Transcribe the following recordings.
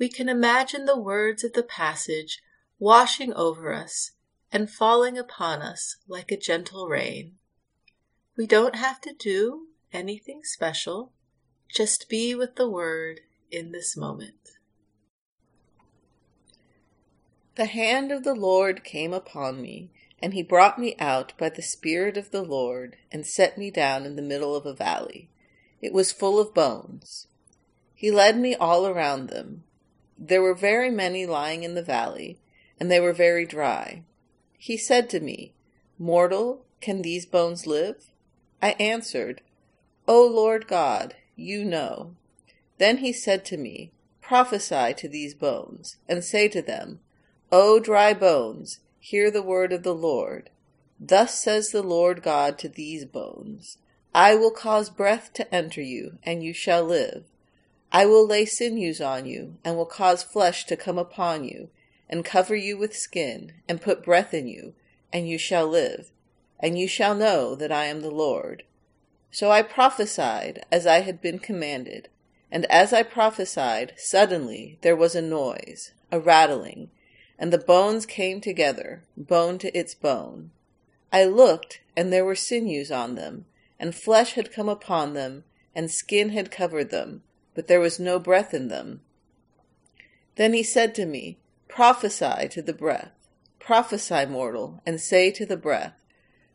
we can imagine the words of the passage washing over us and falling upon us like a gentle rain. We don't have to do anything special, just be with the Word in this moment. The hand of the Lord came upon me, and he brought me out by the Spirit of the Lord, and set me down in the middle of a valley. It was full of bones. He led me all around them there were very many lying in the valley, and they were very dry. He said to me, Mortal, can these bones live? I answered, O Lord God, you know. Then he said to me, Prophesy to these bones, and say to them, O dry bones, hear the word of the Lord. Thus says the Lord God to these bones, I will cause breath to enter you, and you shall live. I will lay sinews on you, and will cause flesh to come upon you, and cover you with skin, and put breath in you, and you shall live, and you shall know that I am the Lord. So I prophesied as I had been commanded, and as I prophesied, suddenly there was a noise, a rattling, and the bones came together, bone to its bone. I looked, and there were sinews on them, and flesh had come upon them, and skin had covered them but there was no breath in them. Then he said to me, Prophesy to the breath, prophesy, mortal, and say to the breath,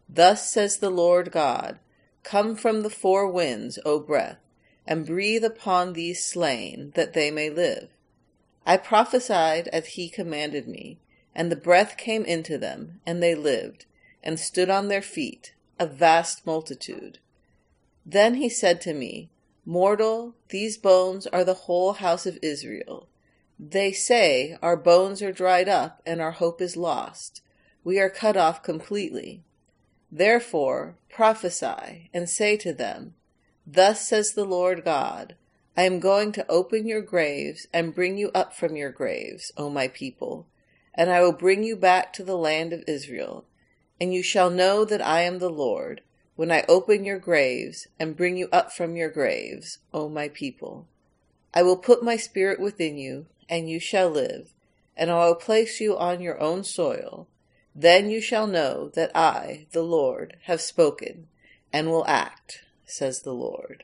Thus says the Lord God, Come from the four winds, O breath, and breathe upon these slain, that they may live. I prophesied as he commanded me, and the breath came into them, and they lived, and stood on their feet, a vast multitude. Then he said to me, Mortal, these bones are the whole house of Israel. They say, Our bones are dried up, and our hope is lost. We are cut off completely. Therefore prophesy, and say to them, Thus says the Lord God, I am going to open your graves, and bring you up from your graves, O my people, and I will bring you back to the land of Israel. And you shall know that I am the Lord when I open your graves and bring you up from your graves, O my people. I will put my spirit within you, and you shall live, and I will place you on your own soil. Then you shall know that I, the Lord, have spoken, and will act, says the Lord.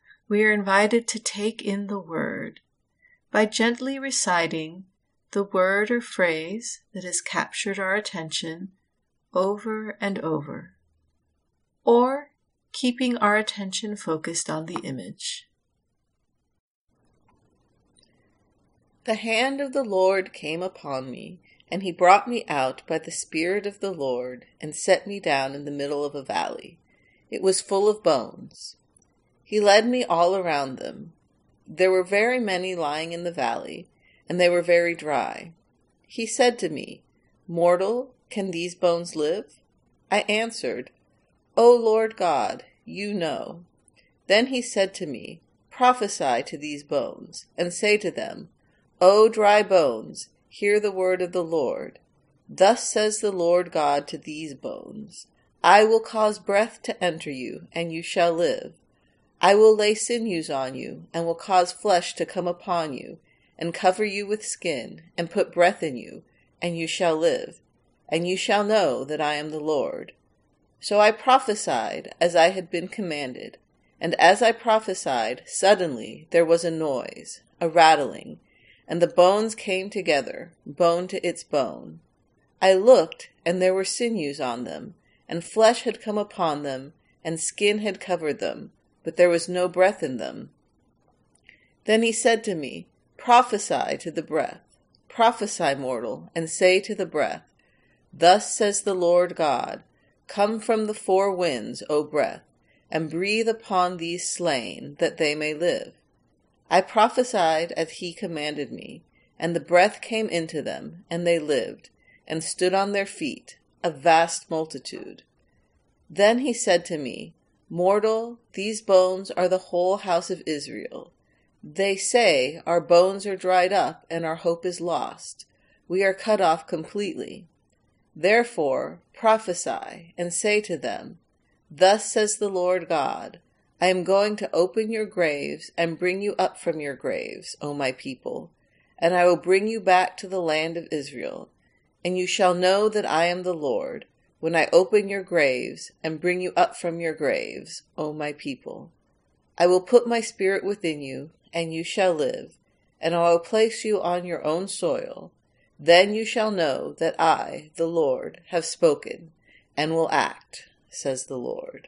we are invited to take in the word by gently reciting the word or phrase that has captured our attention over and over, or keeping our attention focused on the image. The hand of the Lord came upon me, and he brought me out by the Spirit of the Lord, and set me down in the middle of a valley. It was full of bones. He led me all around them. There were very many lying in the valley, and they were very dry. He said to me, Mortal, can these bones live? I answered, O Lord God, you know. Then he said to me, Prophesy to these bones, and say to them, O dry bones, hear the word of the Lord. Thus says the Lord God to these bones, I will cause breath to enter you, and you shall live. I will lay sinews on you, and will cause flesh to come upon you, and cover you with skin, and put breath in you, and you shall live, and you shall know that I am the Lord. So I prophesied as I had been commanded, and as I prophesied, suddenly there was a noise, a rattling, and the bones came together, bone to its bone. I looked, and there were sinews on them, and flesh had come upon them, and skin had covered them but there was no breath in them. Then he said to me, Prophesy to the breath, prophesy, mortal, and say to the breath, Thus says the Lord God, Come from the four winds, O breath, and breathe upon these slain, that they may live. I prophesied as he commanded me, and the breath came into them, and they lived, and stood on their feet, a vast multitude. Then he said to me, Mortal, these bones are the whole house of Israel. They say, Our bones are dried up, and our hope is lost. We are cut off completely. Therefore prophesy, and say to them, Thus says the Lord God, I am going to open your graves and bring you up from your graves, O my people, and I will bring you back to the land of Israel. And you shall know that I am the Lord, when I open your graves and bring you up from your graves, O my people. I will put my spirit within you, and you shall live, and I will place you on your own soil. Then you shall know that I, the Lord, have spoken, and will act, says the Lord.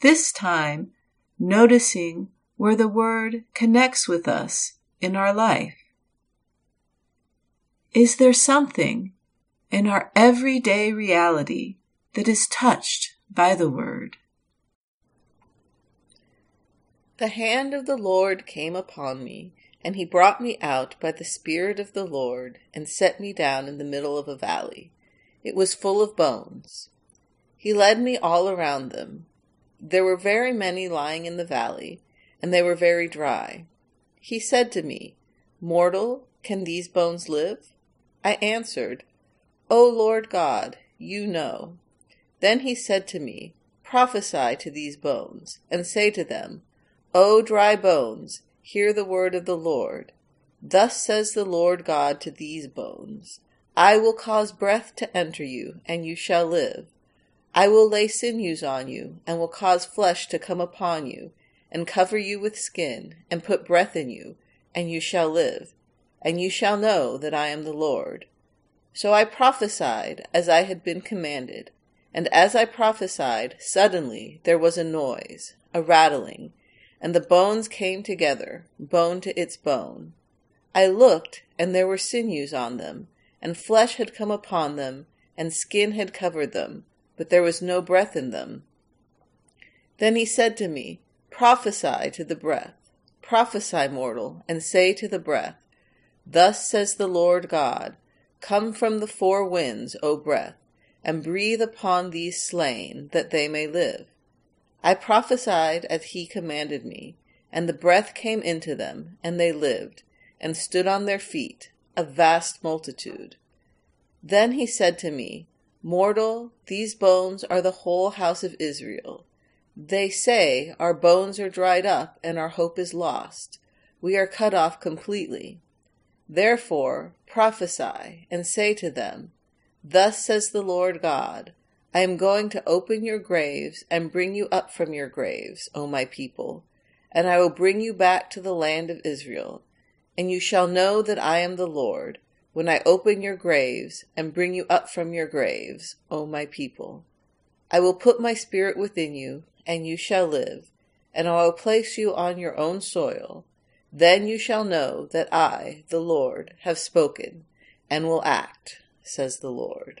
This time, noticing where the word connects with us in our life. Is there something in our everyday reality that is touched by the word? The hand of the Lord came upon me, and he brought me out by the Spirit of the Lord, and set me down in the middle of a valley. It was full of bones. He led me all around them. There were very many lying in the valley, and they were very dry. He said to me, Mortal, can these bones live? I answered, O Lord God, you know. Then he said to me, Prophesy to these bones, and say to them, O dry bones, hear the word of the Lord. Thus says the Lord God to these bones I will cause breath to enter you, and you shall live. I will lay sinews on you, and will cause flesh to come upon you, and cover you with skin, and put breath in you, and you shall live. And you shall know that I am the Lord. So I prophesied as I had been commanded. And as I prophesied, suddenly there was a noise, a rattling and the bones came together, bone to its bone. I looked, and there were sinews on them, and flesh had come upon them, and skin had covered them, but there was no breath in them. Then he said to me, Prophesy to the breath, prophesy, mortal, and say to the breath, Thus says the Lord God, Come from the four winds, O breath, and breathe upon these slain, that they may live. I prophesied as he commanded me, and the breath came into them, and they lived, and stood on their feet, a vast multitude. Then he said to me, Mortal, these bones are the whole house of Israel. They say, Our bones are dried up, and our hope is lost. We are cut off completely. Therefore prophesy, and say to them, Thus says the Lord God, I am going to open your graves and bring you up from your graves, O my people, and I will bring you back to the land of Israel. And you shall know that I am the Lord, when I open your graves and bring you up from your graves, O my people. I will put my spirit within you, and you shall live, and I will place you on your own soil. Then you shall know that I, the Lord, have spoken, and will act, says the Lord.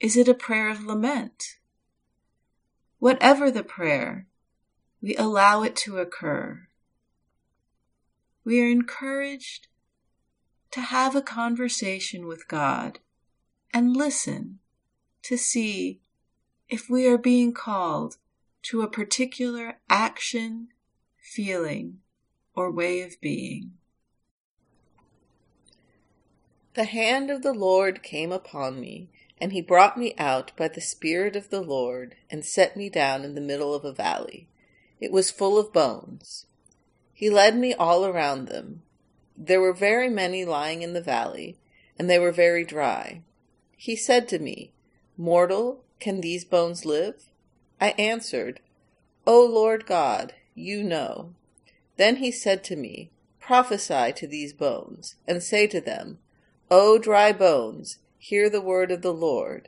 Is it a prayer of lament? Whatever the prayer, we allow it to occur. We are encouraged to have a conversation with God and listen to see if we are being called to a particular action, feeling, or way of being. The hand of the Lord came upon me, and he brought me out by the Spirit of the Lord, and set me down in the middle of a valley. It was full of bones. He led me all around them. There were very many lying in the valley, and they were very dry. He said to me, Mortal, can these bones live? I answered, O Lord God, you know. Then he said to me, Prophesy to these bones, and say to them, O dry bones, hear the word of the Lord.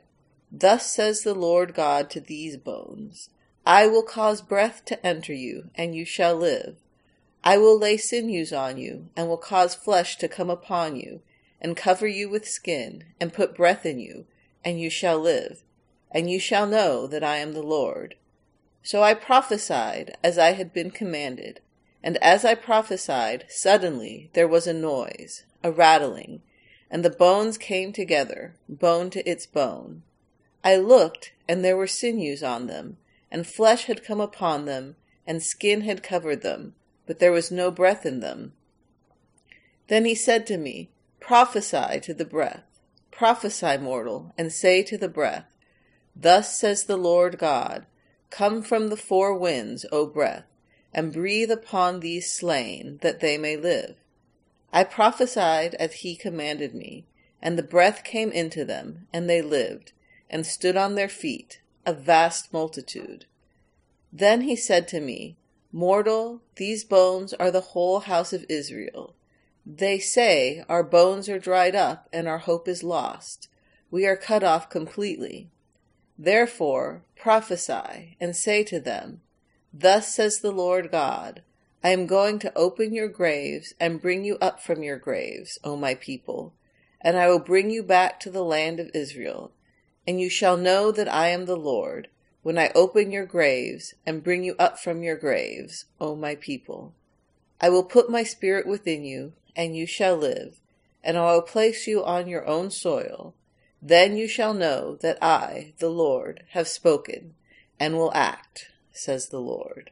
Thus says the Lord God to these bones, I will cause breath to enter you, and you shall live. I will lay sinews on you, and will cause flesh to come upon you, and cover you with skin, and put breath in you, and you shall live, and you shall know that I am the Lord. So I prophesied as I had been commanded, and as I prophesied, suddenly there was a noise, a rattling, and the bones came together, bone to its bone. I looked, and there were sinews on them, and flesh had come upon them, and skin had covered them, but there was no breath in them. Then he said to me, Prophesy to the breath. Prophesy, mortal, and say to the breath, Thus says the Lord God, Come from the four winds, O breath, and breathe upon these slain, that they may live. I prophesied as he commanded me, and the breath came into them, and they lived, and stood on their feet, a vast multitude. Then he said to me, Mortal, these bones are the whole house of Israel. They say, Our bones are dried up, and our hope is lost. We are cut off completely. Therefore prophesy, and say to them, Thus says the Lord God, I am going to open your graves and bring you up from your graves, O my people, and I will bring you back to the land of Israel. And you shall know that I am the Lord, when I open your graves and bring you up from your graves, O my people. I will put my spirit within you and you shall live, and I will place you on your own soil. Then you shall know that I, the Lord, have spoken, and will act, says the Lord.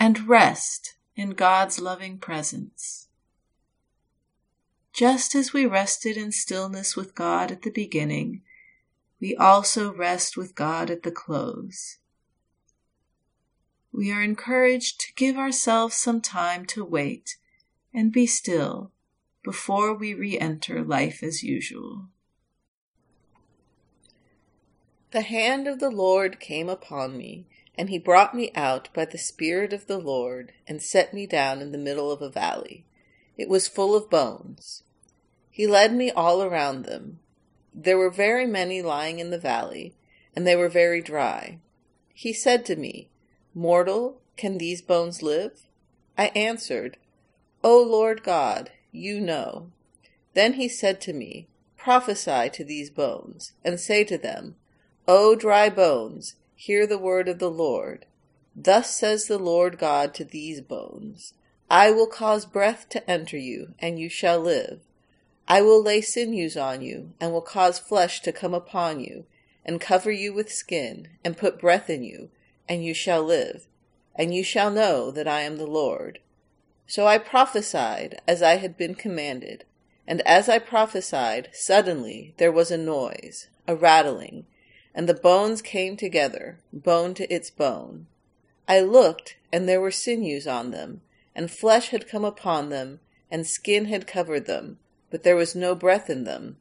and rest in God's loving presence. Just as we rested in stillness with God at the beginning, we also rest with God at the close. We are encouraged to give ourselves some time to wait and be still before we re enter life as usual. The hand of the Lord came upon me, and he brought me out by the Spirit of the Lord, and set me down in the middle of a valley. It was full of bones. He led me all around them. There were very many lying in the valley, and they were very dry. He said to me, Mortal, can these bones live? I answered, O Lord God, you know. Then he said to me, Prophesy to these bones, and say to them, O dry bones, hear the word of the Lord. Thus says the Lord God to these bones I will cause breath to enter you, and you shall live. I will lay sinews on you, and will cause flesh to come upon you, and cover you with skin, and put breath in you, and you shall live. And you shall know that I am the Lord. So I prophesied as I had been commanded. And as I prophesied, suddenly there was a noise, a rattling, and the bones came together, bone to its bone. I looked, and there were sinews on them, and flesh had come upon them, and skin had covered them, but there was no breath in them.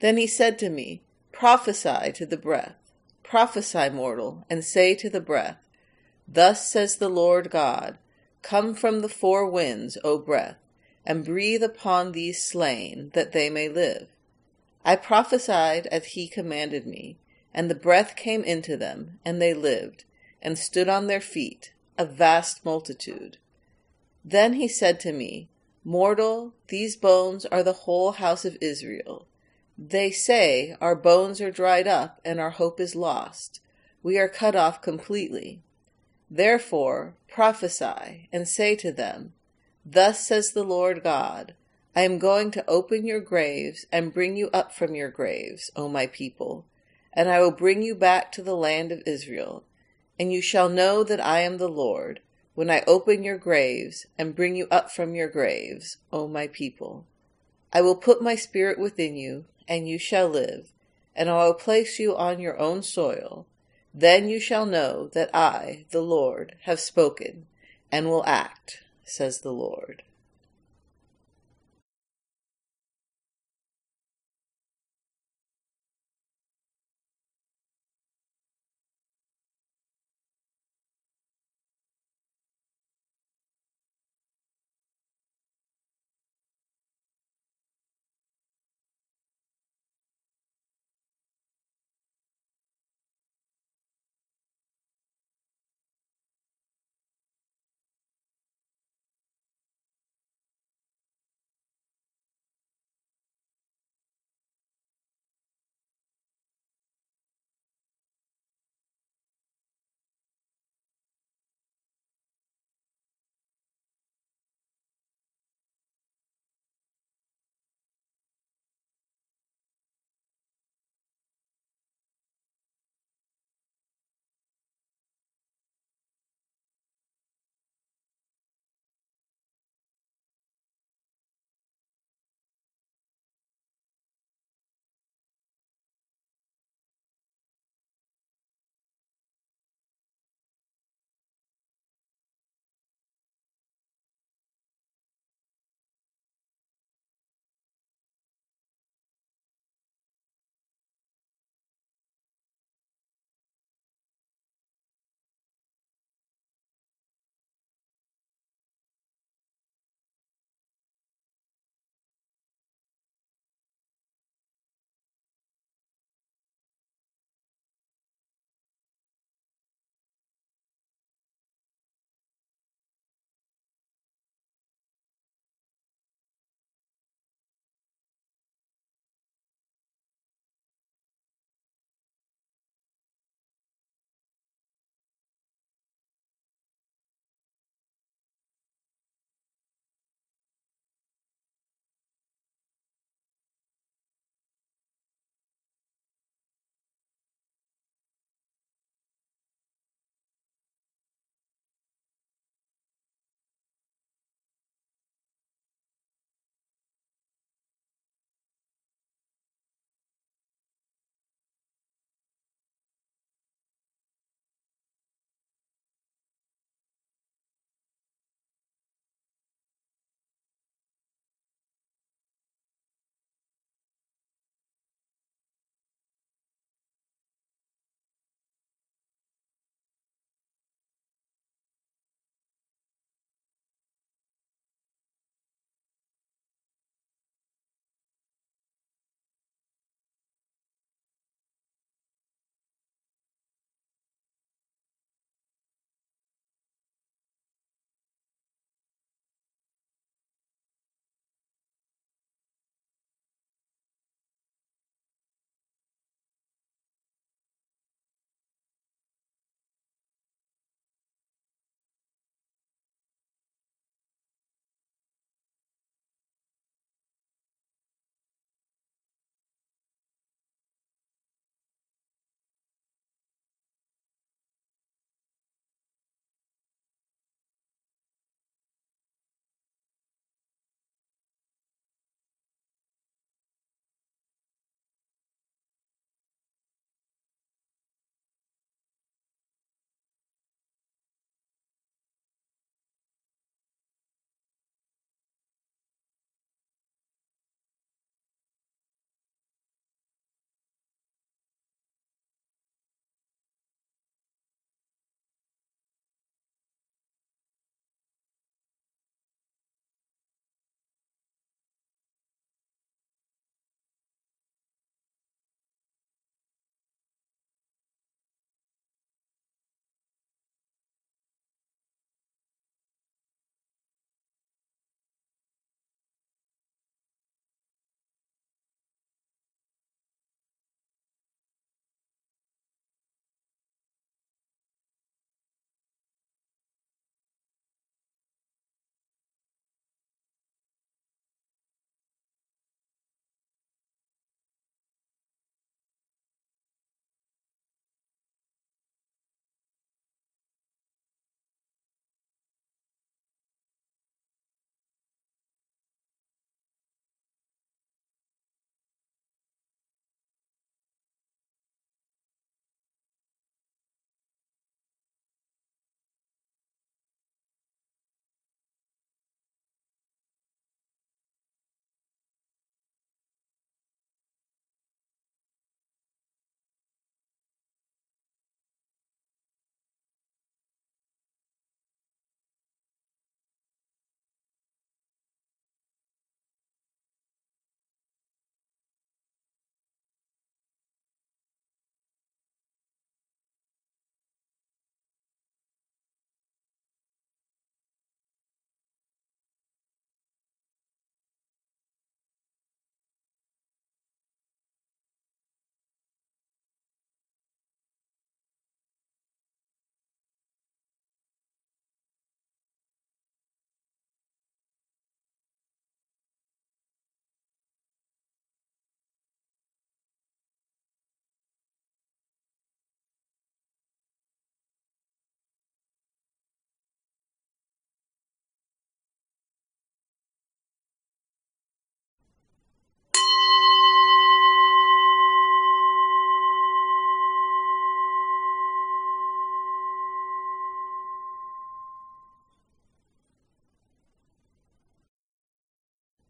Then he said to me, Prophesy to the breath, prophesy, mortal, and say to the breath, Thus says the Lord God, Come from the four winds, O breath, and breathe upon these slain, that they may live. I prophesied as he commanded me, and the breath came into them, and they lived, and stood on their feet, a vast multitude. Then he said to me, Mortal, these bones are the whole house of Israel. They say, Our bones are dried up, and our hope is lost. We are cut off completely. Therefore prophesy, and say to them, Thus says the Lord God, I am going to open your graves and bring you up from your graves, O my people, and I will bring you back to the land of Israel. And you shall know that I am the Lord, when I open your graves and bring you up from your graves, O my people. I will put my spirit within you, and you shall live, and I will place you on your own soil then you shall know that I, the Lord, have spoken and will act, says the Lord.